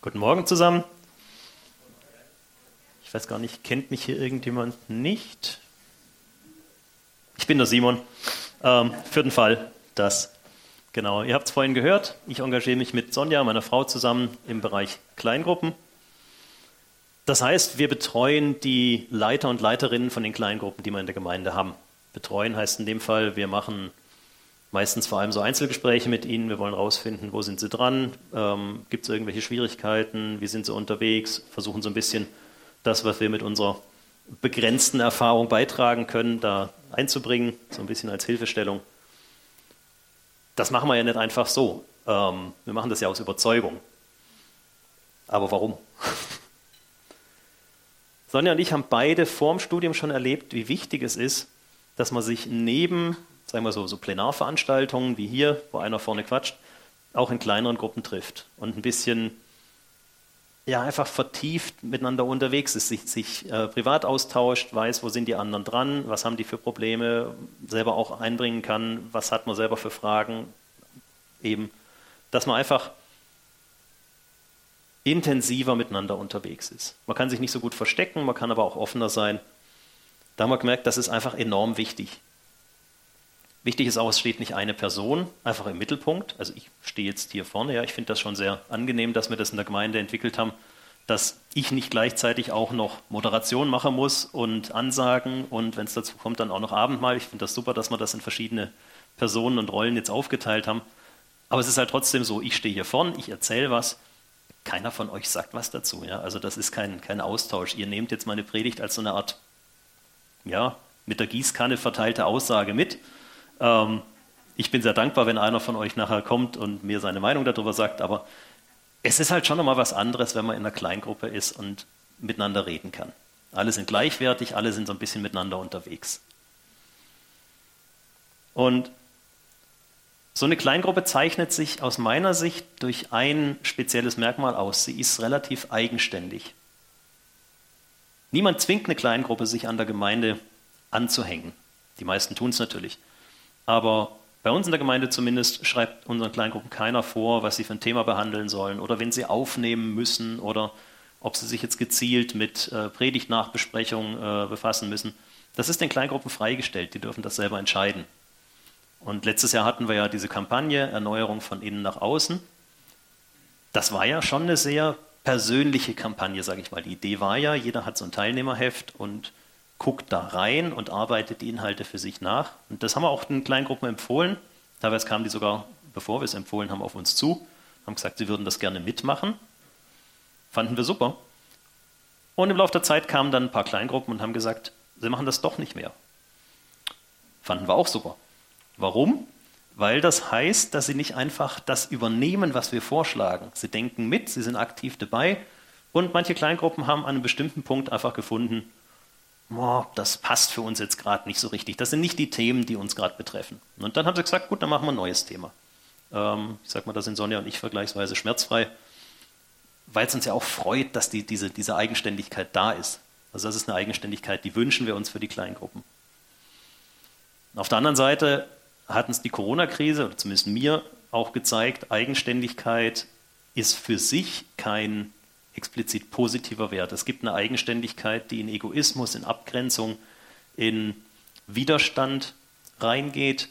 Guten Morgen zusammen. Ich weiß gar nicht, kennt mich hier irgendjemand nicht? Ich bin der Simon. Ähm, für den Fall, dass, genau, ihr habt es vorhin gehört, ich engagiere mich mit Sonja, meiner Frau, zusammen im Bereich Kleingruppen. Das heißt, wir betreuen die Leiter und Leiterinnen von den Kleingruppen, die wir in der Gemeinde haben. Betreuen heißt in dem Fall, wir machen meistens vor allem so Einzelgespräche mit ihnen. Wir wollen herausfinden, wo sind sie dran, ähm, gibt es irgendwelche Schwierigkeiten, wie sind sie unterwegs, versuchen so ein bisschen das, was wir mit unserer begrenzten Erfahrung beitragen können, da einzubringen, so ein bisschen als Hilfestellung. Das machen wir ja nicht einfach so. Ähm, wir machen das ja aus Überzeugung. Aber warum? Sonja und ich haben beide vorm Studium schon erlebt, wie wichtig es ist, dass man sich neben sagen wir so, so Plenarveranstaltungen wie hier, wo einer vorne quatscht, auch in kleineren Gruppen trifft und ein bisschen ja, einfach vertieft miteinander unterwegs ist, sich, sich äh, privat austauscht, weiß, wo sind die anderen dran, was haben die für Probleme, selber auch einbringen kann, was hat man selber für Fragen, eben, dass man einfach intensiver miteinander unterwegs ist. Man kann sich nicht so gut verstecken, man kann aber auch offener sein. Da haben wir gemerkt, das ist einfach enorm wichtig. Wichtig ist auch, es steht nicht eine Person einfach im Mittelpunkt. Also ich stehe jetzt hier vorne, ja, ich finde das schon sehr angenehm, dass wir das in der Gemeinde entwickelt haben, dass ich nicht gleichzeitig auch noch Moderation machen muss und Ansagen und wenn es dazu kommt, dann auch noch Abendmahl. Ich finde das super, dass wir das in verschiedene Personen und Rollen jetzt aufgeteilt haben. Aber es ist halt trotzdem so, ich stehe hier vorne, ich erzähle was, keiner von euch sagt was dazu. Ja? Also das ist kein, kein Austausch. Ihr nehmt jetzt meine Predigt als so eine Art, ja, mit der Gießkanne verteilte Aussage mit ähm, ich bin sehr dankbar, wenn einer von euch nachher kommt und mir seine Meinung darüber sagt, aber es ist halt schon nochmal was anderes, wenn man in einer Kleingruppe ist und miteinander reden kann. Alle sind gleichwertig, alle sind so ein bisschen miteinander unterwegs. Und so eine Kleingruppe zeichnet sich aus meiner Sicht durch ein spezielles Merkmal aus. Sie ist relativ eigenständig. Niemand zwingt eine Kleingruppe, sich an der Gemeinde anzuhängen. Die meisten tun es natürlich. Aber bei uns in der Gemeinde zumindest schreibt unseren Kleingruppen keiner vor, was sie für ein Thema behandeln sollen oder wenn sie aufnehmen müssen oder ob sie sich jetzt gezielt mit äh, Predigtnachbesprechung äh, befassen müssen. Das ist den Kleingruppen freigestellt, die dürfen das selber entscheiden. Und letztes Jahr hatten wir ja diese Kampagne Erneuerung von innen nach außen. Das war ja schon eine sehr persönliche Kampagne, sage ich mal. Die Idee war ja, jeder hat so ein Teilnehmerheft und guckt da rein und arbeitet die Inhalte für sich nach. Und das haben wir auch den Kleingruppen empfohlen. Teilweise kamen die sogar, bevor wir es empfohlen haben, auf uns zu, haben gesagt, sie würden das gerne mitmachen. Fanden wir super. Und im Laufe der Zeit kamen dann ein paar Kleingruppen und haben gesagt, sie machen das doch nicht mehr. Fanden wir auch super. Warum? Weil das heißt, dass sie nicht einfach das übernehmen, was wir vorschlagen. Sie denken mit, sie sind aktiv dabei und manche Kleingruppen haben an einem bestimmten Punkt einfach gefunden, oh, das passt für uns jetzt gerade nicht so richtig. Das sind nicht die Themen, die uns gerade betreffen. Und dann haben sie gesagt, gut, dann machen wir ein neues Thema. Ähm, ich sag mal, da sind Sonja und ich vergleichsweise schmerzfrei, weil es uns ja auch freut, dass die, diese, diese Eigenständigkeit da ist. Also das ist eine Eigenständigkeit, die wünschen wir uns für die Kleingruppen. Auf der anderen Seite hat uns die Corona-Krise, oder zumindest mir, auch gezeigt, Eigenständigkeit ist für sich kein explizit positiver Wert. Es gibt eine Eigenständigkeit, die in Egoismus, in Abgrenzung, in Widerstand reingeht,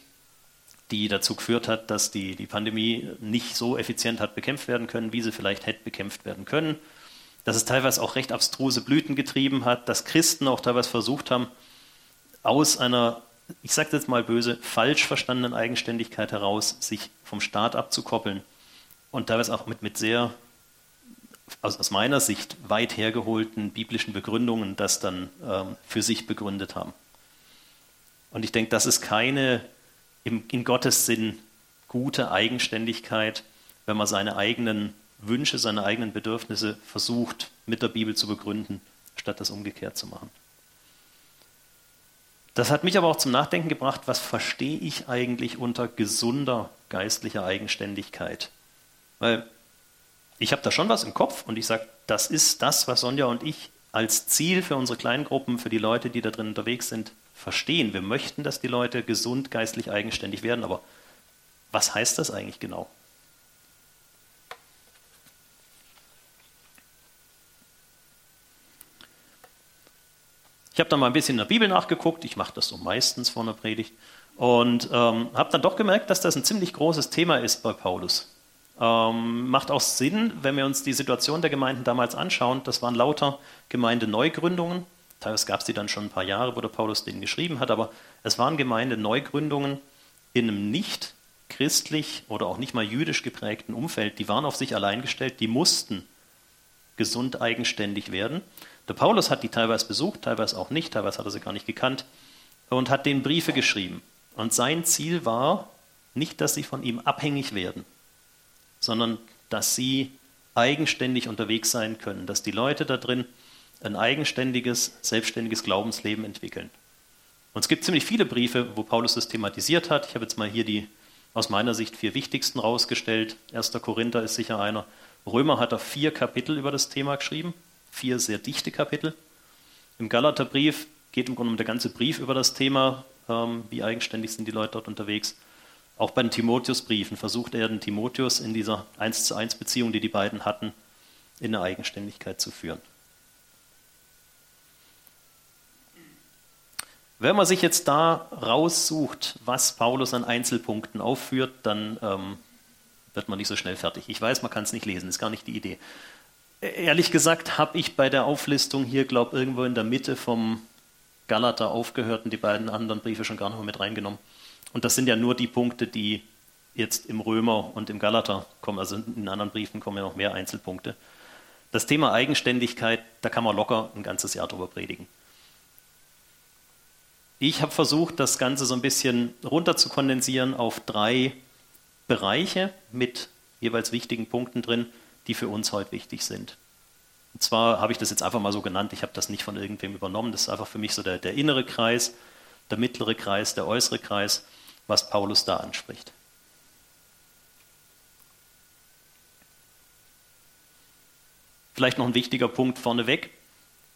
die dazu geführt hat, dass die, die Pandemie nicht so effizient hat bekämpft werden können, wie sie vielleicht hätte bekämpft werden können. Dass es teilweise auch recht abstruse Blüten getrieben hat, dass Christen auch teilweise versucht haben, aus einer, ich sage jetzt mal böse, falsch verstandenen Eigenständigkeit heraus, sich vom Staat abzukoppeln und teilweise auch mit, mit sehr aus, aus meiner Sicht weit hergeholten biblischen Begründungen das dann ähm, für sich begründet haben. Und ich denke, das ist keine im, in Gottes Sinn gute Eigenständigkeit, wenn man seine eigenen Wünsche, seine eigenen Bedürfnisse versucht mit der Bibel zu begründen, statt das umgekehrt zu machen. Das hat mich aber auch zum Nachdenken gebracht, was verstehe ich eigentlich unter gesunder geistlicher Eigenständigkeit? Weil ich habe da schon was im Kopf und ich sage, das ist das, was Sonja und ich als Ziel für unsere Kleingruppen, für die Leute, die da drin unterwegs sind, verstehen. Wir möchten, dass die Leute gesund, geistlich eigenständig werden, aber was heißt das eigentlich genau? Ich habe dann mal ein bisschen in der Bibel nachgeguckt, ich mache das so meistens vor einer Predigt, und ähm, habe dann doch gemerkt, dass das ein ziemlich großes Thema ist bei Paulus. Ähm, macht auch Sinn, wenn wir uns die Situation der Gemeinden damals anschauen. Das waren lauter Gemeindeneugründungen. Teilweise gab es die dann schon ein paar Jahre, wo der Paulus denen geschrieben hat, aber es waren Gemeindeneugründungen in einem nicht christlich oder auch nicht mal jüdisch geprägten Umfeld. Die waren auf sich allein gestellt, die mussten gesund eigenständig werden. Der Paulus hat die teilweise besucht, teilweise auch nicht, teilweise hat er sie gar nicht gekannt und hat denen Briefe geschrieben. Und sein Ziel war nicht, dass sie von ihm abhängig werden, sondern dass sie eigenständig unterwegs sein können, dass die Leute da drin ein eigenständiges, selbstständiges Glaubensleben entwickeln. Und es gibt ziemlich viele Briefe, wo Paulus das thematisiert hat. Ich habe jetzt mal hier die aus meiner Sicht vier wichtigsten rausgestellt. 1. Korinther ist sicher einer. Römer hat er vier Kapitel über das Thema geschrieben, vier sehr dichte Kapitel. Im Galaterbrief geht im Grunde um der ganze Brief über das Thema, ähm, wie eigenständig sind die Leute dort unterwegs. Auch bei den Timotheusbriefen versucht er den Timotheus in dieser 1 zu 1 Beziehung, die die beiden hatten, in eine Eigenständigkeit zu führen. Wenn man sich jetzt da raussucht, was Paulus an Einzelpunkten aufführt, dann ähm, wird man nicht so schnell fertig. Ich weiß, man kann es nicht lesen, ist gar nicht die Idee. Ehrlich gesagt habe ich bei der Auflistung hier, glaube ich, irgendwo in der Mitte vom Galater aufgehört und die beiden anderen Briefe schon gar nicht mehr mit reingenommen. Und das sind ja nur die Punkte, die jetzt im Römer und im Galater kommen. Also in anderen Briefen kommen ja noch mehr Einzelpunkte. Das Thema Eigenständigkeit, da kann man locker ein ganzes Jahr drüber predigen. Ich habe versucht, das Ganze so ein bisschen runter zu kondensieren auf drei Bereiche mit jeweils wichtigen Punkten drin, die für uns heute wichtig sind. Und zwar habe ich das jetzt einfach mal so genannt, ich habe das nicht von irgendwem übernommen, das ist einfach für mich so der, der innere Kreis, der mittlere Kreis, der äußere Kreis, was Paulus da anspricht. Vielleicht noch ein wichtiger Punkt vorneweg.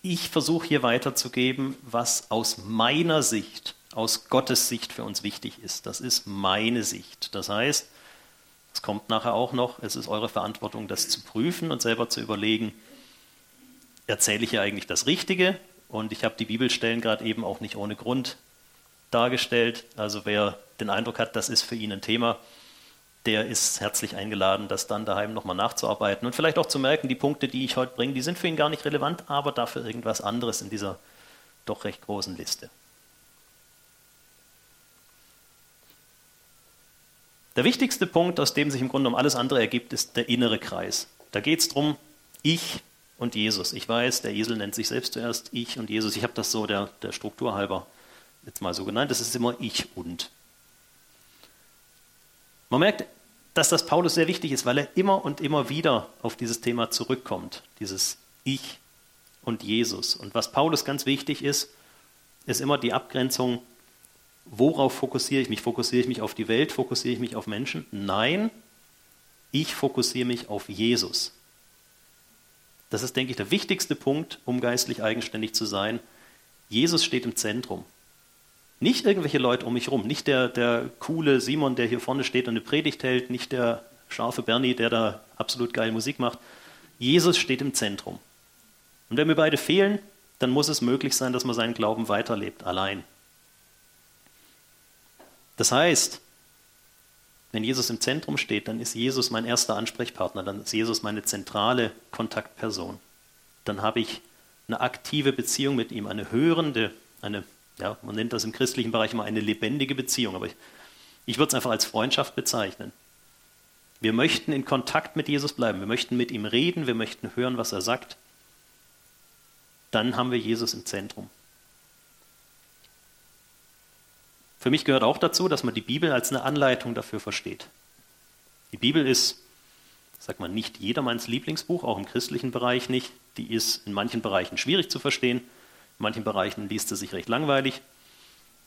Ich versuche hier weiterzugeben, was aus meiner Sicht, aus Gottes Sicht für uns wichtig ist. Das ist meine Sicht. Das heißt, es kommt nachher auch noch, es ist eure Verantwortung, das zu prüfen und selber zu überlegen, erzähle ich hier eigentlich das Richtige? Und ich habe die Bibelstellen gerade eben auch nicht ohne Grund dargestellt. Also wer den Eindruck hat, das ist für ihn ein Thema, der ist herzlich eingeladen, das dann daheim nochmal nachzuarbeiten und vielleicht auch zu merken, die Punkte, die ich heute bringe, die sind für ihn gar nicht relevant, aber dafür irgendwas anderes in dieser doch recht großen Liste. Der wichtigste Punkt, aus dem sich im Grunde um alles andere ergibt, ist der innere Kreis. Da geht es darum, ich und Jesus. Ich weiß, der Esel nennt sich selbst zuerst ich und Jesus. Ich habe das so der, der Struktur halber jetzt mal so genannt. Das ist immer ich und. Man merkt, dass das Paulus sehr wichtig ist, weil er immer und immer wieder auf dieses Thema zurückkommt. Dieses Ich und Jesus. Und was Paulus ganz wichtig ist, ist immer die Abgrenzung, worauf fokussiere ich mich? Fokussiere ich mich auf die Welt? Fokussiere ich mich auf Menschen? Nein, ich fokussiere mich auf Jesus. Das ist, denke ich, der wichtigste Punkt, um geistlich eigenständig zu sein. Jesus steht im Zentrum. Nicht irgendwelche Leute um mich herum, nicht der, der coole Simon, der hier vorne steht und eine Predigt hält, nicht der scharfe Bernie, der da absolut geil Musik macht. Jesus steht im Zentrum. Und wenn mir beide fehlen, dann muss es möglich sein, dass man seinen Glauben weiterlebt, allein. Das heißt, wenn Jesus im Zentrum steht, dann ist Jesus mein erster Ansprechpartner, dann ist Jesus meine zentrale Kontaktperson. Dann habe ich eine aktive Beziehung mit ihm, eine hörende, eine, ja, man nennt das im christlichen Bereich immer eine lebendige Beziehung, aber ich, ich würde es einfach als Freundschaft bezeichnen. Wir möchten in Kontakt mit Jesus bleiben, wir möchten mit ihm reden, wir möchten hören, was er sagt. Dann haben wir Jesus im Zentrum. Für mich gehört auch dazu, dass man die Bibel als eine Anleitung dafür versteht. Die Bibel ist, sag mal, nicht jedermanns Lieblingsbuch, auch im christlichen Bereich nicht. Die ist in manchen Bereichen schwierig zu verstehen, in manchen Bereichen liest sie sich recht langweilig.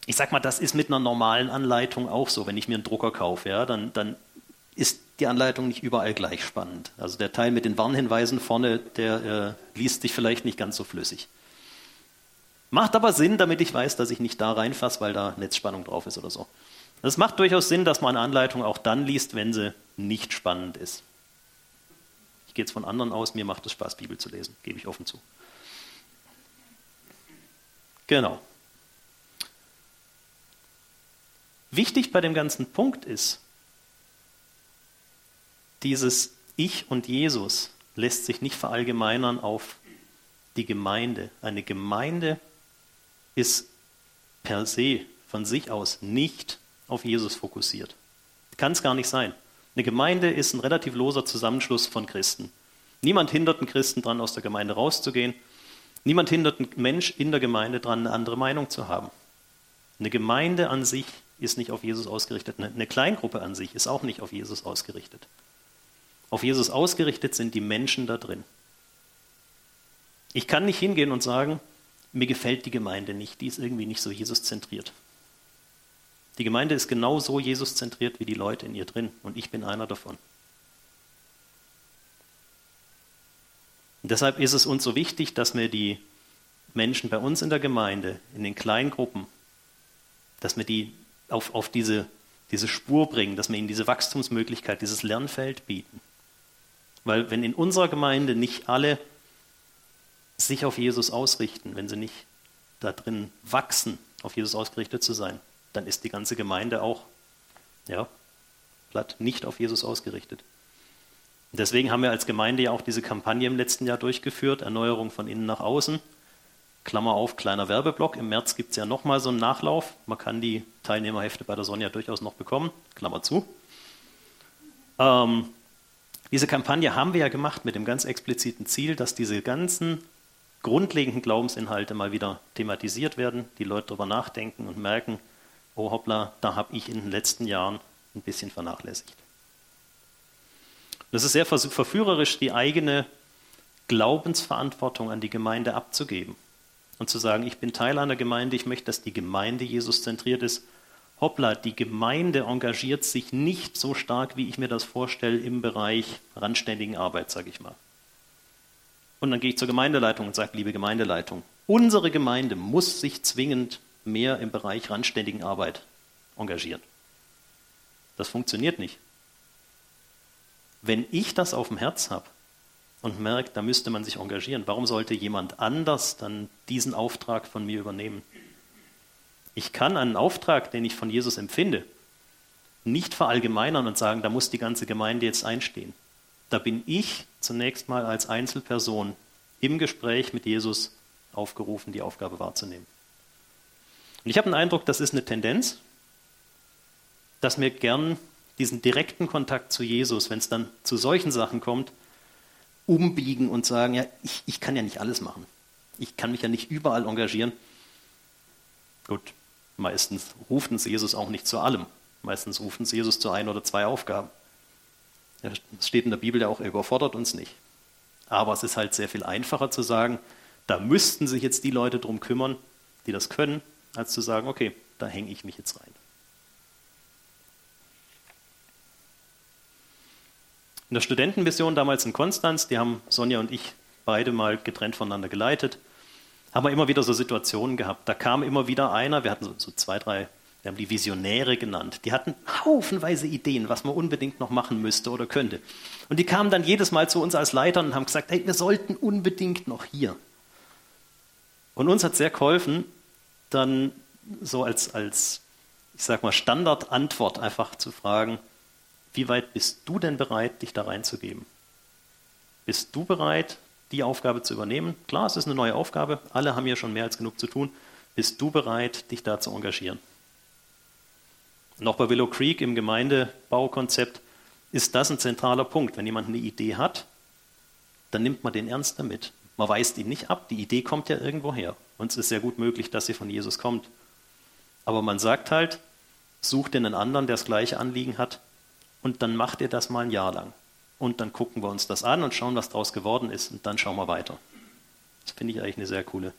Ich sag mal, das ist mit einer normalen Anleitung auch so. Wenn ich mir einen Drucker kaufe, ja, dann, dann ist die Anleitung nicht überall gleich spannend. Also der Teil mit den Warnhinweisen vorne, der äh, liest sich vielleicht nicht ganz so flüssig. Macht aber Sinn, damit ich weiß, dass ich nicht da reinfasse, weil da Netzspannung drauf ist oder so. Es macht durchaus Sinn, dass man eine Anleitung auch dann liest, wenn sie nicht spannend ist. Ich gehe jetzt von anderen aus, mir macht es Spaß, Bibel zu lesen, gebe ich offen zu. Genau. Wichtig bei dem ganzen Punkt ist, dieses Ich und Jesus lässt sich nicht verallgemeinern auf die Gemeinde. Eine Gemeinde ist per se von sich aus nicht auf Jesus fokussiert. Kann es gar nicht sein. Eine Gemeinde ist ein relativ loser Zusammenschluss von Christen. Niemand hindert einen Christen daran, aus der Gemeinde rauszugehen. Niemand hindert einen Mensch in der Gemeinde daran, eine andere Meinung zu haben. Eine Gemeinde an sich ist nicht auf Jesus ausgerichtet. Eine Kleingruppe an sich ist auch nicht auf Jesus ausgerichtet. Auf Jesus ausgerichtet sind die Menschen da drin. Ich kann nicht hingehen und sagen, mir gefällt die Gemeinde nicht, die ist irgendwie nicht so Jesus-zentriert. Die Gemeinde ist genauso Jesus-zentriert wie die Leute in ihr drin und ich bin einer davon. Deshalb ist es uns so wichtig, dass wir die Menschen bei uns in der Gemeinde, in den kleinen Gruppen, dass wir die auf, auf diese, diese Spur bringen, dass wir ihnen diese Wachstumsmöglichkeit, dieses Lernfeld bieten. Weil wenn in unserer Gemeinde nicht alle sich auf Jesus ausrichten, wenn sie nicht da drin wachsen, auf Jesus ausgerichtet zu sein, dann ist die ganze Gemeinde auch ja, platt nicht auf Jesus ausgerichtet. Deswegen haben wir als Gemeinde ja auch diese Kampagne im letzten Jahr durchgeführt, Erneuerung von innen nach außen. Klammer auf, kleiner Werbeblock. Im März gibt es ja nochmal so einen Nachlauf. Man kann die Teilnehmerhefte bei der Sonja durchaus noch bekommen. Klammer zu. Ähm, diese Kampagne haben wir ja gemacht mit dem ganz expliziten Ziel, dass diese ganzen grundlegenden Glaubensinhalte mal wieder thematisiert werden, die Leute darüber nachdenken und merken, oh hoppla, da habe ich in den letzten Jahren ein bisschen vernachlässigt. Und es ist sehr verführerisch, die eigene Glaubensverantwortung an die Gemeinde abzugeben und zu sagen, ich bin Teil einer Gemeinde, ich möchte, dass die Gemeinde Jesus zentriert ist hoppla, die Gemeinde engagiert sich nicht so stark, wie ich mir das vorstelle, im Bereich randständigen Arbeit, sage ich mal. Und dann gehe ich zur Gemeindeleitung und sage, liebe Gemeindeleitung, unsere Gemeinde muss sich zwingend mehr im Bereich randständigen Arbeit engagieren. Das funktioniert nicht. Wenn ich das auf dem Herz habe und merke, da müsste man sich engagieren, warum sollte jemand anders dann diesen Auftrag von mir übernehmen? Ich kann einen Auftrag, den ich von Jesus empfinde, nicht verallgemeinern und sagen, da muss die ganze Gemeinde jetzt einstehen. Da bin ich zunächst mal als Einzelperson im Gespräch mit Jesus aufgerufen, die Aufgabe wahrzunehmen. Und ich habe den Eindruck, das ist eine Tendenz, dass wir gern diesen direkten Kontakt zu Jesus, wenn es dann zu solchen Sachen kommt, umbiegen und sagen, ja, ich, ich kann ja nicht alles machen. Ich kann mich ja nicht überall engagieren. Gut, Meistens rufen sie Jesus auch nicht zu allem. Meistens rufen sie Jesus zu ein oder zwei Aufgaben. Es steht in der Bibel ja auch, er überfordert uns nicht. Aber es ist halt sehr viel einfacher zu sagen, da müssten sich jetzt die Leute drum kümmern, die das können, als zu sagen, okay, da hänge ich mich jetzt rein. In der Studentenmission damals in Konstanz, die haben Sonja und ich beide mal getrennt voneinander geleitet haben wir immer wieder so Situationen gehabt. Da kam immer wieder einer, wir hatten so, so zwei, drei, wir haben die Visionäre genannt, die hatten haufenweise Ideen, was man unbedingt noch machen müsste oder könnte. Und die kamen dann jedes Mal zu uns als Leitern und haben gesagt, hey, wir sollten unbedingt noch hier. Und uns hat sehr geholfen, dann so als, als ich sag mal, Standardantwort einfach zu fragen, wie weit bist du denn bereit, dich da reinzugeben? Bist du bereit, die Aufgabe zu übernehmen. Klar, es ist eine neue Aufgabe, alle haben ja schon mehr als genug zu tun. Bist du bereit, dich da zu engagieren? Noch bei Willow Creek im Gemeindebaukonzept ist das ein zentraler Punkt. Wenn jemand eine Idee hat, dann nimmt man den ernst damit. Man weist ihn nicht ab, die Idee kommt ja irgendwo her. Und es ist sehr gut möglich, dass sie von Jesus kommt. Aber man sagt halt, such dir einen anderen, der das gleiche Anliegen hat, und dann macht ihr das mal ein Jahr lang und dann gucken wir uns das an und schauen, was daraus geworden ist und dann schauen wir weiter. Das finde ich eigentlich eine sehr coole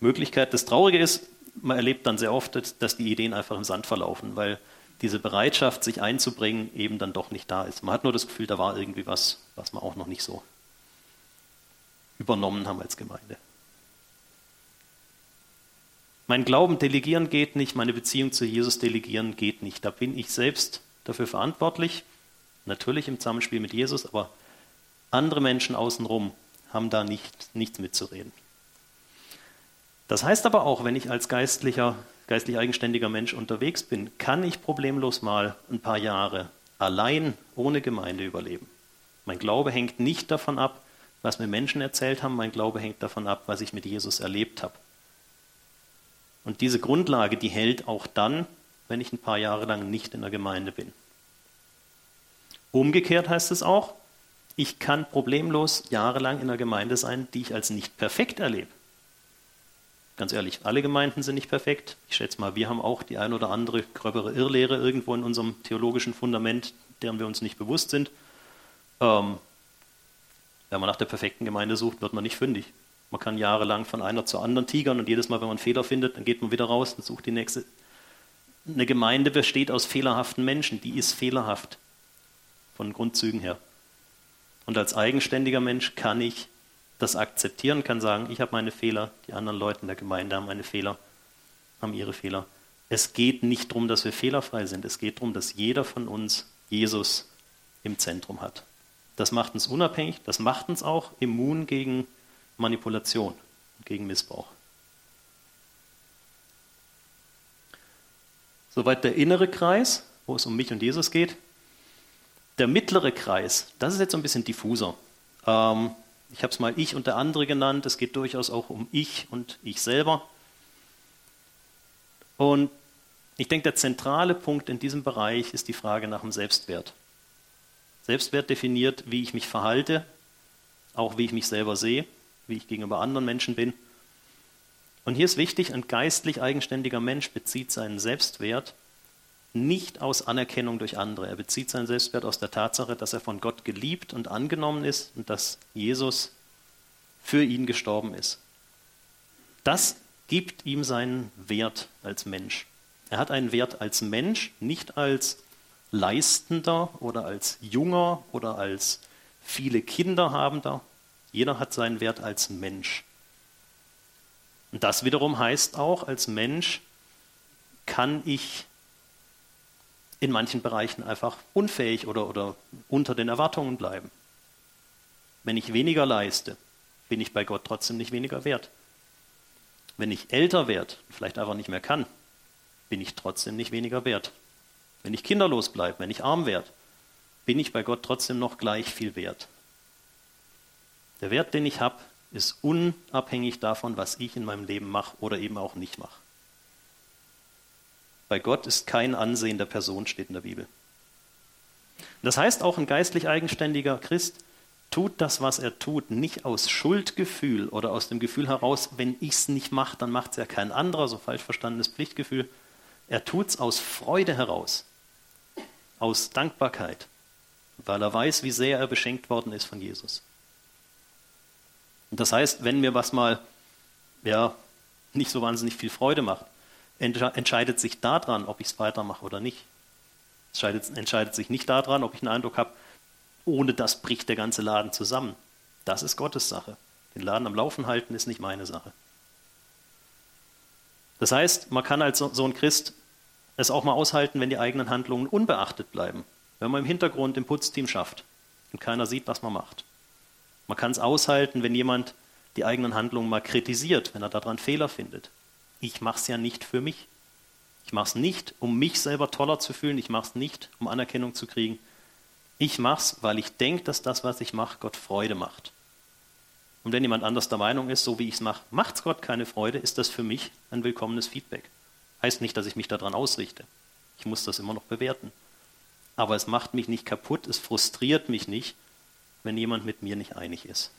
Möglichkeit. Das Traurige ist, man erlebt dann sehr oft, dass die Ideen einfach im Sand verlaufen, weil diese Bereitschaft, sich einzubringen, eben dann doch nicht da ist. Man hat nur das Gefühl, da war irgendwie was, was wir auch noch nicht so übernommen haben als Gemeinde. Mein Glauben delegieren geht nicht, meine Beziehung zu Jesus delegieren geht nicht. Da bin ich selbst dafür verantwortlich. Natürlich im Zusammenspiel mit Jesus, aber andere Menschen außenrum haben da nicht, nichts mitzureden. Das heißt aber auch, wenn ich als geistlicher, geistlich eigenständiger Mensch unterwegs bin, kann ich problemlos mal ein paar Jahre allein ohne Gemeinde überleben. Mein Glaube hängt nicht davon ab, was mir Menschen erzählt haben, mein Glaube hängt davon ab, was ich mit Jesus erlebt habe. Und diese Grundlage, die hält auch dann, wenn ich ein paar Jahre lang nicht in der Gemeinde bin. Umgekehrt heißt es auch, ich kann problemlos jahrelang in der Gemeinde sein, die ich als nicht perfekt erlebe. Ganz ehrlich, alle Gemeinden sind nicht perfekt. Ich schätze mal, wir haben auch die ein oder andere gröbere Irrlehre irgendwo in unserem theologischen Fundament, deren wir uns nicht bewusst sind. Ähm, wenn man nach der perfekten Gemeinde sucht, wird man nicht fündig. Man kann jahrelang von einer zur anderen tigern und jedes Mal, wenn man einen Fehler findet, dann geht man wieder raus und sucht die nächste. Eine Gemeinde besteht aus fehlerhaften Menschen, die ist fehlerhaft von Grundzügen her. Und als eigenständiger Mensch kann ich das akzeptieren, kann sagen, ich habe meine Fehler, die anderen Leute in der Gemeinde haben meine Fehler, haben ihre Fehler. Es geht nicht darum, dass wir fehlerfrei sind. Es geht darum, dass jeder von uns Jesus im Zentrum hat. Das macht uns unabhängig, das macht uns auch immun gegen Manipulation und gegen Missbrauch. Soweit der innere Kreis, wo es um mich und Jesus geht. Der mittlere Kreis, das ist jetzt so ein bisschen diffuser. Ähm, ich habe es mal ich und der andere genannt. Es geht durchaus auch um ich und ich selber. Und ich denke, der zentrale Punkt in diesem Bereich ist die Frage nach dem Selbstwert. Selbstwert definiert, wie ich mich verhalte, auch wie ich mich selber sehe, wie ich gegenüber anderen Menschen bin. Und hier ist wichtig, ein geistlich eigenständiger Mensch bezieht seinen Selbstwert nicht aus Anerkennung durch andere. Er bezieht seinen Selbstwert aus der Tatsache, dass er von Gott geliebt und angenommen ist und dass Jesus für ihn gestorben ist. Das gibt ihm seinen Wert als Mensch. Er hat einen Wert als Mensch, nicht als Leistender oder als Junger oder als viele Kinder habender. Jeder hat seinen Wert als Mensch. Und das wiederum heißt auch, als Mensch kann ich in manchen Bereichen einfach unfähig oder, oder unter den Erwartungen bleiben. Wenn ich weniger leiste, bin ich bei Gott trotzdem nicht weniger wert. Wenn ich älter werde, vielleicht einfach nicht mehr kann, bin ich trotzdem nicht weniger wert. Wenn ich kinderlos bleibe, wenn ich arm werde, bin ich bei Gott trotzdem noch gleich viel wert. Der Wert, den ich habe, ist unabhängig davon, was ich in meinem Leben mache oder eben auch nicht mache. Bei Gott ist kein Ansehen der Person, steht in der Bibel. Das heißt, auch ein geistlich eigenständiger Christ tut das, was er tut, nicht aus Schuldgefühl oder aus dem Gefühl heraus, wenn ich es nicht mache, dann macht es ja kein anderer, so falsch verstandenes Pflichtgefühl. Er tut es aus Freude heraus, aus Dankbarkeit, weil er weiß, wie sehr er beschenkt worden ist von Jesus. Und das heißt, wenn mir was mal ja, nicht so wahnsinnig viel Freude macht, entscheidet sich daran, ob ich es weitermache oder nicht. Es entscheidet, sich nicht daran, ob ich einen Eindruck habe, ohne das bricht der ganze Laden zusammen. Das ist Gottes Sache. Den Laden am Laufen halten ist nicht meine Sache. Das heißt, man kann als so ein Christ es auch mal aushalten, wenn die eigenen Handlungen unbeachtet bleiben. Wenn man im Hintergrund im Putzteam schafft und keiner sieht, was man macht. Man kann es aushalten, wenn jemand die eigenen Handlungen mal kritisiert, wenn er daran Fehler findet ich mache es ja nicht für mich. Ich mache es nicht, um mich selber toller zu fühlen. Ich mache es nicht, um Anerkennung zu kriegen. Ich mache es, weil ich denke, dass das, was ich mache, Gott Freude macht. Und wenn jemand anders der Meinung ist, so wie ich es mache, macht es Gott keine Freude, ist das für mich ein willkommenes Feedback. Heißt nicht, dass ich mich daran ausrichte. Ich muss das immer noch bewerten. Aber es macht mich nicht kaputt, es frustriert mich nicht, wenn jemand mit mir nicht einig ist.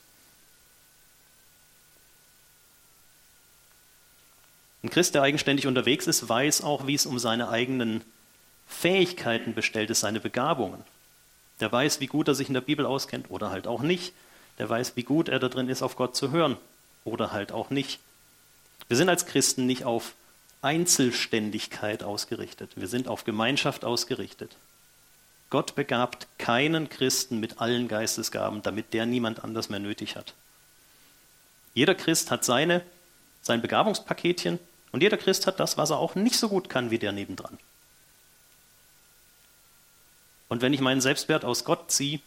Ein Christ, der eigenständig unterwegs ist, weiß auch, wie es um seine eigenen Fähigkeiten bestellt ist, seine Begabungen. Der weiß, wie gut er sich in der Bibel auskennt oder halt auch nicht. Der weiß, wie gut er da drin ist, auf Gott zu hören oder halt auch nicht. Wir sind als Christen nicht auf Einzelständigkeit ausgerichtet. Wir sind auf Gemeinschaft ausgerichtet. Gott begabt keinen Christen mit allen Geistesgaben, damit der niemand anders mehr nötig hat. Jeder Christ hat seine, sein Begabungspaketchen und jeder Christ hat das, was er auch nicht so gut kann wie der nebendran. Und wenn ich meinen Selbstwert aus Gott ziehe,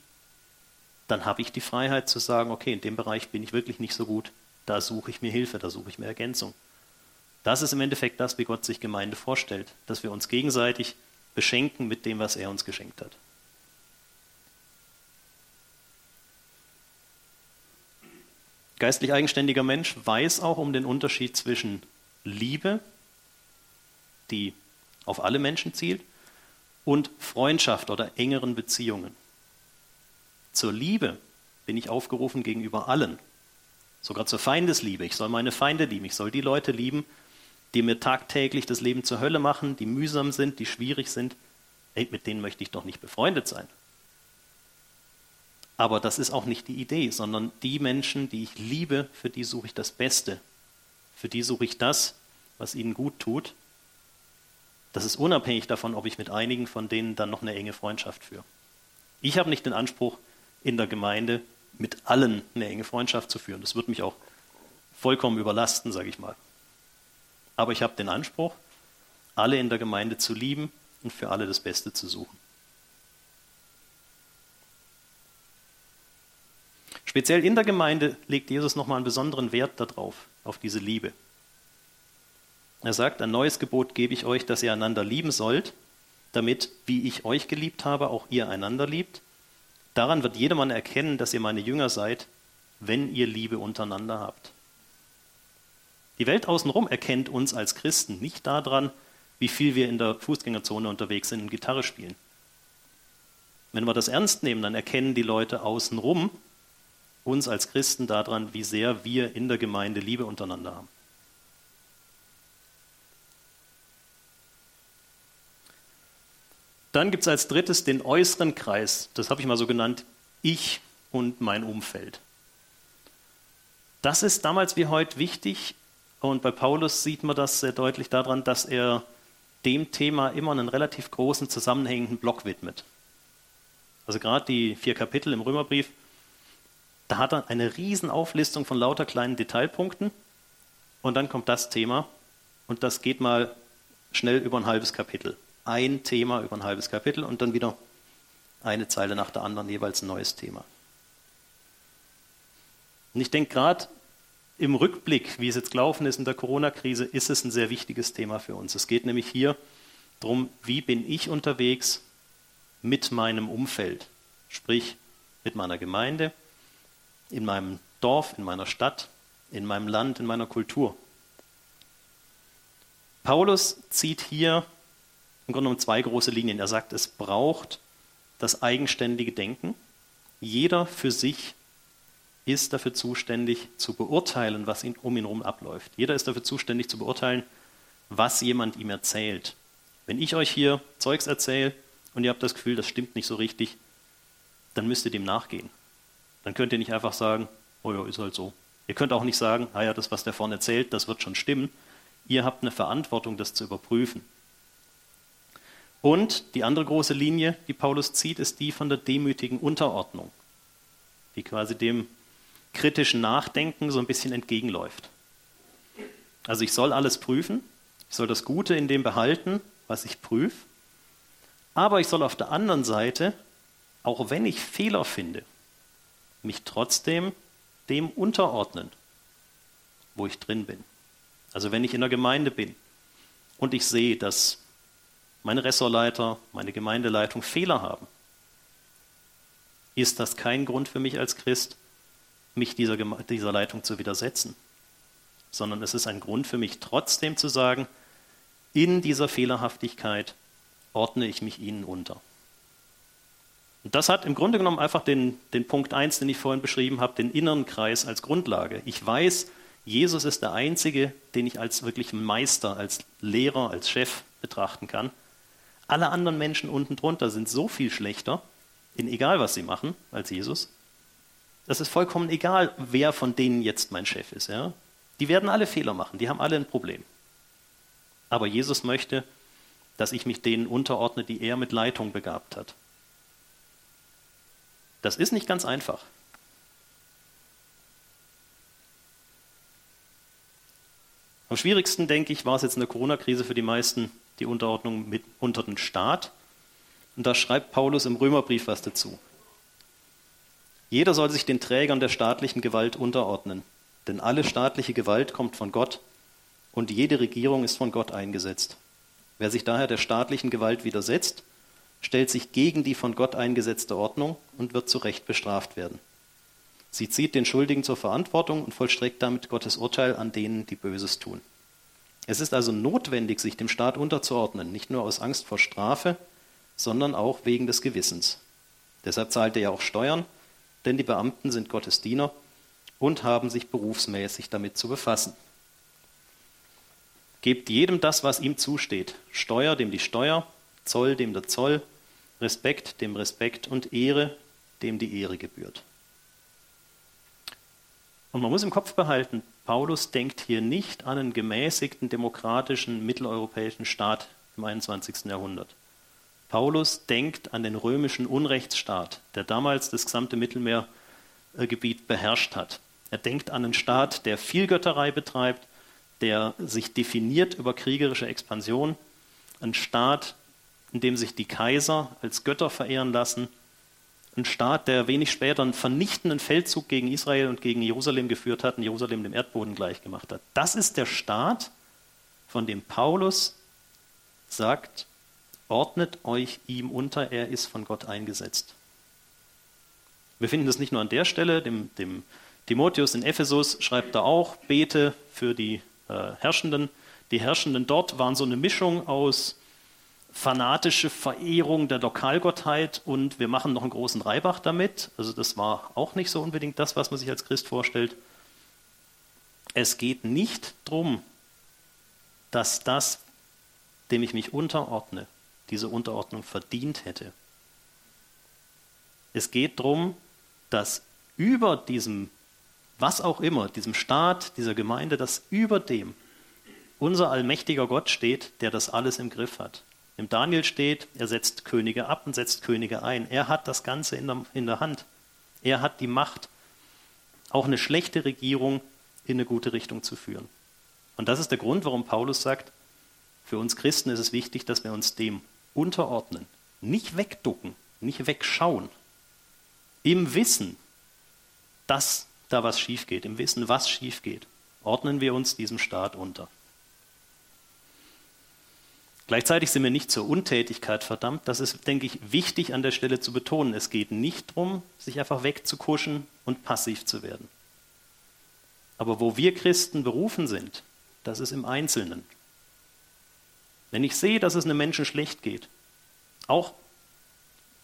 dann habe ich die Freiheit zu sagen, okay, in dem Bereich bin ich wirklich nicht so gut, da suche ich mir Hilfe, da suche ich mir Ergänzung. Das ist im Endeffekt das, wie Gott sich Gemeinde vorstellt, dass wir uns gegenseitig beschenken mit dem, was er uns geschenkt hat. Geistlich eigenständiger Mensch weiß auch um den Unterschied zwischen Liebe, die auf alle Menschen zielt, und Freundschaft oder engeren Beziehungen. Zur Liebe bin ich aufgerufen gegenüber allen, sogar zur Feindesliebe. Ich soll meine Feinde lieben, ich soll die Leute lieben, die mir tagtäglich das Leben zur Hölle machen, die mühsam sind, die schwierig sind. Ey, mit denen möchte ich doch nicht befreundet sein. Aber das ist auch nicht die Idee, sondern die Menschen, die ich liebe, für die suche ich das Beste. Für die suche ich das, was ihnen gut tut. Das ist unabhängig davon, ob ich mit einigen von denen dann noch eine enge Freundschaft führe. Ich habe nicht den Anspruch, in der Gemeinde mit allen eine enge Freundschaft zu führen. Das wird mich auch vollkommen überlasten, sage ich mal. Aber ich habe den Anspruch, alle in der Gemeinde zu lieben und für alle das Beste zu suchen. Speziell in der Gemeinde legt Jesus nochmal einen besonderen Wert darauf, auf diese Liebe. Er sagt, ein neues Gebot gebe ich euch, dass ihr einander lieben sollt, damit, wie ich euch geliebt habe, auch ihr einander liebt. Daran wird jedermann erkennen, dass ihr meine Jünger seid, wenn ihr Liebe untereinander habt. Die Welt außenrum erkennt uns als Christen nicht daran, wie viel wir in der Fußgängerzone unterwegs sind und Gitarre spielen. Wenn wir das ernst nehmen, dann erkennen die Leute außenrum uns als Christen daran, wie sehr wir in der Gemeinde Liebe untereinander haben. Dann gibt es als drittes den äußeren Kreis, das habe ich mal so genannt, ich und mein Umfeld. Das ist damals wie heute wichtig und bei Paulus sieht man das sehr deutlich daran, dass er dem Thema immer einen relativ großen zusammenhängenden Block widmet. Also gerade die vier Kapitel im Römerbrief da hat er eine riesen Auflistung von lauter kleinen Detailpunkten und dann kommt das Thema und das geht mal schnell über ein halbes Kapitel. Ein Thema über ein halbes Kapitel und dann wieder eine Zeile nach der anderen, jeweils ein neues Thema. Und ich denke gerade im Rückblick, wie es jetzt gelaufen ist in der Corona-Krise, ist es ein sehr wichtiges Thema für uns. Es geht nämlich hier darum, wie bin ich unterwegs mit meinem Umfeld, sprich mit meiner Gemeinde, in meinem Dorf, in meiner Stadt, in meinem Land, in meiner Kultur. Paulus zieht hier im Grunde genommen zwei große Linien. Er sagt, es braucht das eigenständige Denken. Jeder für sich ist dafür zuständig zu beurteilen, was ihn, um ihn herum abläuft. Jeder ist dafür zuständig zu beurteilen, was jemand ihm erzählt. Wenn ich euch hier Zeugs erzähle und ihr habt das Gefühl, das stimmt nicht so richtig, dann müsst ihr dem nachgehen. Dann könnt ihr nicht einfach sagen, oh ja, ist halt so. Ihr könnt auch nicht sagen, naja, das, was der vorne erzählt, das wird schon stimmen. Ihr habt eine Verantwortung, das zu überprüfen. Und die andere große Linie, die Paulus zieht, ist die von der demütigen Unterordnung, die quasi dem kritischen Nachdenken so ein bisschen entgegenläuft. Also ich soll alles prüfen, ich soll das Gute in dem behalten, was ich prüfe, aber ich soll auf der anderen Seite, auch wenn ich Fehler finde, mich trotzdem dem unterordnen, wo ich drin bin. Also wenn ich in der Gemeinde bin und ich sehe, dass meine Ressortleiter, meine Gemeindeleitung Fehler haben, ist das kein Grund für mich als Christ, mich dieser, dieser Leitung zu widersetzen, sondern es ist ein Grund für mich trotzdem zu sagen, in dieser Fehlerhaftigkeit ordne ich mich ihnen unter. Und das hat im Grunde genommen einfach den, den Punkt 1, den ich vorhin beschrieben habe, den inneren Kreis als Grundlage. Ich weiß, Jesus ist der Einzige, den ich als wirklich Meister, als Lehrer, als Chef betrachten kann. Alle anderen Menschen unten drunter sind so viel schlechter, in egal was sie machen, als Jesus. Das ist vollkommen egal, wer von denen jetzt mein Chef ist. Ja? Die werden alle Fehler machen, die haben alle ein Problem. Aber Jesus möchte, dass ich mich denen unterordne, die er mit Leitung begabt hat. Das ist nicht ganz einfach. Am schwierigsten, denke ich, war es jetzt in der Corona-Krise für die meisten die Unterordnung mit, unter den Staat. Und da schreibt Paulus im Römerbrief was dazu. Jeder soll sich den Trägern der staatlichen Gewalt unterordnen, denn alle staatliche Gewalt kommt von Gott und jede Regierung ist von Gott eingesetzt. Wer sich daher der staatlichen Gewalt widersetzt, stellt sich gegen die von Gott eingesetzte Ordnung und wird zu Recht bestraft werden. Sie zieht den Schuldigen zur Verantwortung und vollstreckt damit Gottes Urteil an denen, die Böses tun. Es ist also notwendig, sich dem Staat unterzuordnen, nicht nur aus Angst vor Strafe, sondern auch wegen des Gewissens. Deshalb zahlt er ja auch Steuern, denn die Beamten sind Gottes Diener und haben sich berufsmäßig damit zu befassen. Gebt jedem das, was ihm zusteht. Steuer dem die Steuer, Zoll dem der Zoll, Respekt dem Respekt und Ehre dem die Ehre gebührt. Und man muss im Kopf behalten, Paulus denkt hier nicht an einen gemäßigten demokratischen mitteleuropäischen Staat im 21. Jahrhundert. Paulus denkt an den römischen Unrechtsstaat, der damals das gesamte Mittelmeergebiet beherrscht hat. Er denkt an einen Staat, der Vielgötterei betreibt, der sich definiert über kriegerische Expansion, ein Staat, in dem sich die Kaiser als Götter verehren lassen, ein Staat, der wenig später einen vernichtenden Feldzug gegen Israel und gegen Jerusalem geführt hat und Jerusalem dem Erdboden gleichgemacht hat. Das ist der Staat, von dem Paulus sagt, ordnet euch ihm unter, er ist von Gott eingesetzt. Wir finden das nicht nur an der Stelle, dem, dem Timotheus in Ephesus schreibt er auch, bete für die äh, Herrschenden. Die Herrschenden dort waren so eine Mischung aus fanatische Verehrung der Lokalgottheit und wir machen noch einen großen Reibach damit. Also das war auch nicht so unbedingt das, was man sich als Christ vorstellt. Es geht nicht darum, dass das, dem ich mich unterordne, diese Unterordnung verdient hätte. Es geht darum, dass über diesem was auch immer, diesem Staat, dieser Gemeinde, dass über dem unser allmächtiger Gott steht, der das alles im Griff hat. Im Daniel steht, er setzt Könige ab und setzt Könige ein. Er hat das Ganze in der, in der Hand. Er hat die Macht, auch eine schlechte Regierung in eine gute Richtung zu führen. Und das ist der Grund, warum Paulus sagt, für uns Christen ist es wichtig, dass wir uns dem unterordnen, nicht wegducken, nicht wegschauen, im Wissen, dass da was schief geht, im Wissen, was schief geht, ordnen wir uns diesem Staat unter. Gleichzeitig sind wir nicht zur Untätigkeit verdammt. Das ist, denke ich, wichtig an der Stelle zu betonen. Es geht nicht darum, sich einfach wegzukuschen und passiv zu werden. Aber wo wir Christen berufen sind, das ist im Einzelnen. Wenn ich sehe, dass es einem Menschen schlecht geht, auch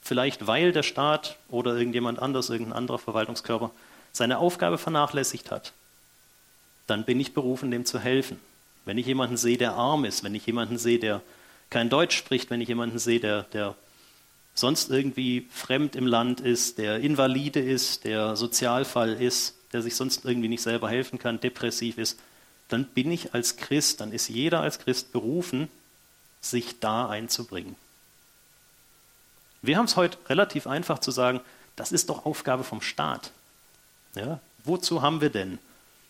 vielleicht weil der Staat oder irgendjemand anders, irgendein anderer Verwaltungskörper seine Aufgabe vernachlässigt hat, dann bin ich berufen, dem zu helfen. Wenn ich jemanden sehe, der arm ist, wenn ich jemanden sehe, der kein Deutsch spricht, wenn ich jemanden sehe, der, der sonst irgendwie fremd im Land ist, der Invalide ist, der Sozialfall ist, der sich sonst irgendwie nicht selber helfen kann, depressiv ist, dann bin ich als Christ, dann ist jeder als Christ berufen, sich da einzubringen. Wir haben es heute relativ einfach zu sagen, das ist doch Aufgabe vom Staat. Ja? Wozu haben wir denn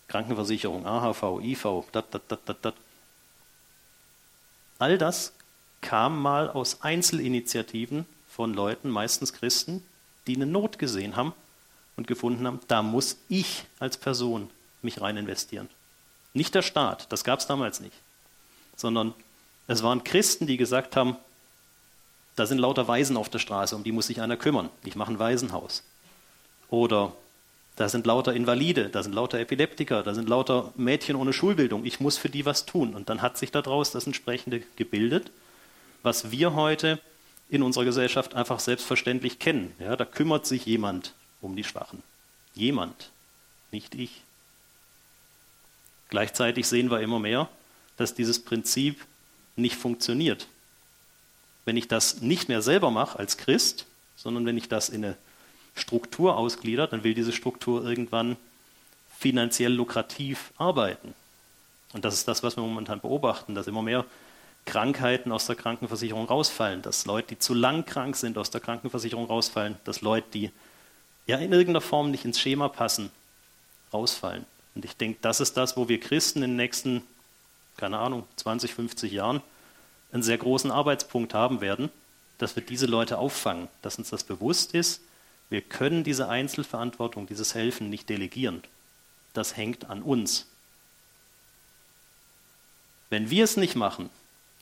Krankenversicherung, AHV, IV, dat, dat, dat, dat, dat. All das kam mal aus Einzelinitiativen von Leuten, meistens Christen, die eine Not gesehen haben und gefunden haben, da muss ich als Person mich rein investieren. Nicht der Staat, das gab es damals nicht, sondern es waren Christen, die gesagt haben, da sind lauter Waisen auf der Straße, um die muss sich einer kümmern. Ich mache ein Waisenhaus. Oder da sind lauter Invalide, da sind lauter Epileptiker, da sind lauter Mädchen ohne Schulbildung. Ich muss für die was tun. Und dann hat sich daraus das entsprechende gebildet, was wir heute in unserer Gesellschaft einfach selbstverständlich kennen. Ja, da kümmert sich jemand um die Schwachen. Jemand, nicht ich. Gleichzeitig sehen wir immer mehr, dass dieses Prinzip nicht funktioniert. Wenn ich das nicht mehr selber mache als Christ, sondern wenn ich das in eine Struktur ausgliedert, dann will diese Struktur irgendwann finanziell lukrativ arbeiten. Und das ist das, was wir momentan beobachten, dass immer mehr Krankheiten aus der Krankenversicherung rausfallen, dass Leute, die zu lang krank sind, aus der Krankenversicherung rausfallen, dass Leute, die ja in irgendeiner Form nicht ins Schema passen, rausfallen. Und ich denke, das ist das, wo wir Christen in den nächsten, keine Ahnung, 20, 50 Jahren einen sehr großen Arbeitspunkt haben werden, dass wir diese Leute auffangen, dass uns das bewusst ist, wir können diese Einzelverantwortung, dieses Helfen nicht delegieren. Das hängt an uns. Wenn wir es nicht machen,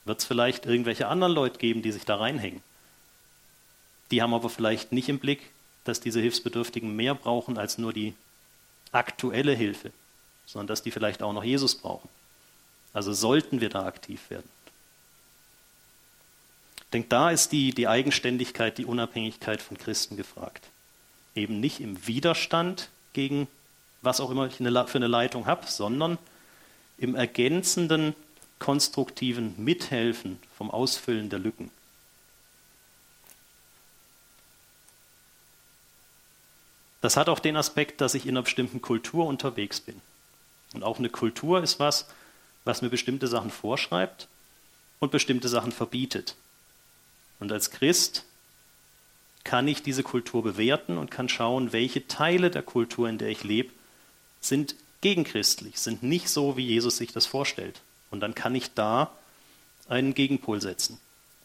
wird es vielleicht irgendwelche anderen Leute geben, die sich da reinhängen. Die haben aber vielleicht nicht im Blick, dass diese Hilfsbedürftigen mehr brauchen als nur die aktuelle Hilfe, sondern dass die vielleicht auch noch Jesus brauchen. Also sollten wir da aktiv werden. Ich denke, da ist die, die Eigenständigkeit, die Unabhängigkeit von Christen gefragt. Eben nicht im Widerstand gegen was auch immer ich für eine Leitung habe, sondern im ergänzenden, konstruktiven Mithelfen vom Ausfüllen der Lücken. Das hat auch den Aspekt, dass ich in einer bestimmten Kultur unterwegs bin. Und auch eine Kultur ist was, was mir bestimmte Sachen vorschreibt und bestimmte Sachen verbietet. Und als Christ kann ich diese Kultur bewerten und kann schauen, welche Teile der Kultur, in der ich lebe, sind gegenchristlich, sind nicht so, wie Jesus sich das vorstellt. Und dann kann ich da einen Gegenpol setzen.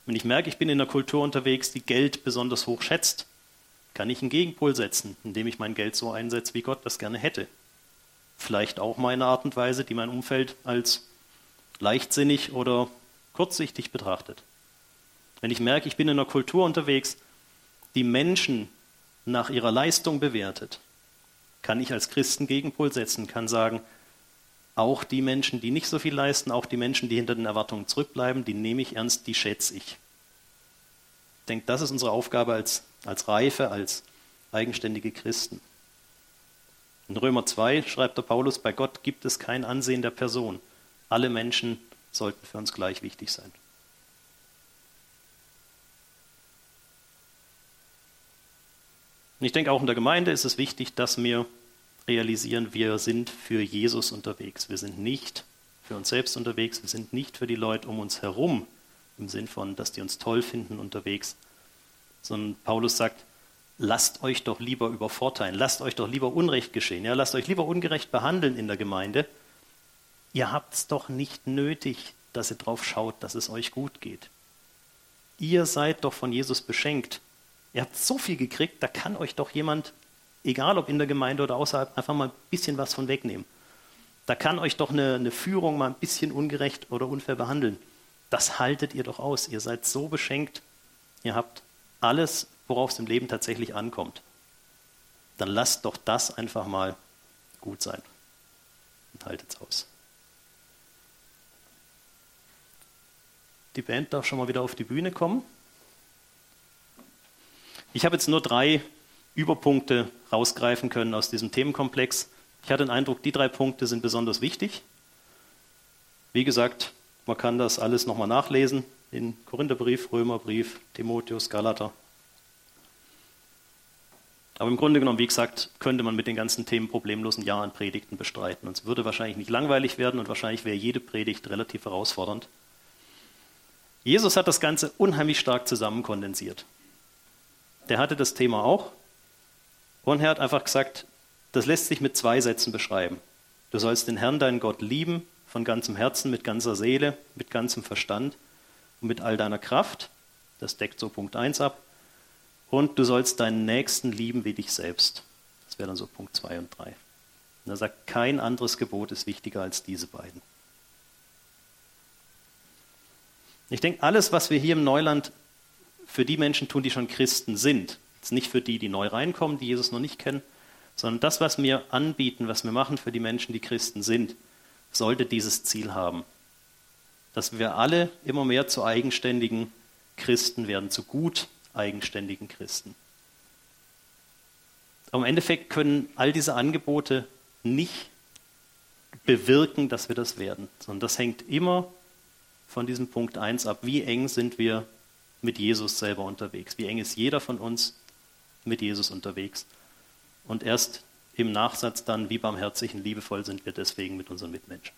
Wenn ich merke, ich bin in einer Kultur unterwegs, die Geld besonders hoch schätzt, kann ich einen Gegenpol setzen, indem ich mein Geld so einsetze, wie Gott das gerne hätte. Vielleicht auch mal in einer Art und Weise, die mein Umfeld als leichtsinnig oder kurzsichtig betrachtet. Wenn ich merke, ich bin in einer Kultur unterwegs, die Menschen nach ihrer Leistung bewertet, kann ich als Christen Gegenpol setzen, kann sagen, auch die Menschen, die nicht so viel leisten, auch die Menschen, die hinter den Erwartungen zurückbleiben, die nehme ich ernst, die schätze ich. Ich denke, das ist unsere Aufgabe als, als Reife, als eigenständige Christen. In Römer 2 schreibt der Paulus, bei Gott gibt es kein Ansehen der Person. Alle Menschen sollten für uns gleich wichtig sein. Und ich denke, auch in der Gemeinde ist es wichtig, dass wir realisieren, wir sind für Jesus unterwegs. Wir sind nicht für uns selbst unterwegs, wir sind nicht für die Leute um uns herum, im Sinn von, dass die uns toll finden unterwegs, sondern Paulus sagt, lasst euch doch lieber übervorteilen, lasst euch doch lieber Unrecht geschehen, ja, lasst euch lieber ungerecht behandeln in der Gemeinde. Ihr habt es doch nicht nötig, dass ihr drauf schaut, dass es euch gut geht. Ihr seid doch von Jesus beschenkt. Ihr habt so viel gekriegt, da kann euch doch jemand, egal ob in der Gemeinde oder außerhalb, einfach mal ein bisschen was von wegnehmen. Da kann euch doch eine, eine Führung mal ein bisschen ungerecht oder unfair behandeln. Das haltet ihr doch aus. Ihr seid so beschenkt. Ihr habt alles, worauf es im Leben tatsächlich ankommt. Dann lasst doch das einfach mal gut sein. Und haltet es aus. Die Band darf schon mal wieder auf die Bühne kommen. Ich habe jetzt nur drei Überpunkte rausgreifen können aus diesem Themenkomplex. Ich hatte den Eindruck, die drei Punkte sind besonders wichtig. Wie gesagt, man kann das alles nochmal nachlesen in Korintherbrief, Römerbrief, Timotheus, Galater. Aber im Grunde genommen, wie gesagt, könnte man mit den ganzen Themen problemlos ein Jahr an Predigten bestreiten. Und es würde wahrscheinlich nicht langweilig werden und wahrscheinlich wäre jede Predigt relativ herausfordernd. Jesus hat das Ganze unheimlich stark zusammenkondensiert der hatte das Thema auch. Und er hat einfach gesagt, das lässt sich mit zwei Sätzen beschreiben. Du sollst den Herrn, deinen Gott, lieben, von ganzem Herzen, mit ganzer Seele, mit ganzem Verstand und mit all deiner Kraft. Das deckt so Punkt 1 ab. Und du sollst deinen Nächsten lieben wie dich selbst. Das wäre dann so Punkt 2 und 3. Und er sagt, kein anderes Gebot ist wichtiger als diese beiden. Ich denke, alles, was wir hier im Neuland für die Menschen tun, die schon Christen sind. Jetzt nicht für die, die neu reinkommen, die Jesus noch nicht kennen, sondern das, was wir anbieten, was wir machen für die Menschen, die Christen sind, sollte dieses Ziel haben. Dass wir alle immer mehr zu eigenständigen Christen werden, zu gut eigenständigen Christen. Aber im Endeffekt können all diese Angebote nicht bewirken, dass wir das werden, sondern das hängt immer von diesem Punkt 1 ab. Wie eng sind wir mit Jesus selber unterwegs? Wie eng ist jeder von uns mit Jesus unterwegs? Und erst im Nachsatz dann, wie barmherzig und liebevoll sind wir deswegen mit unseren Mitmenschen.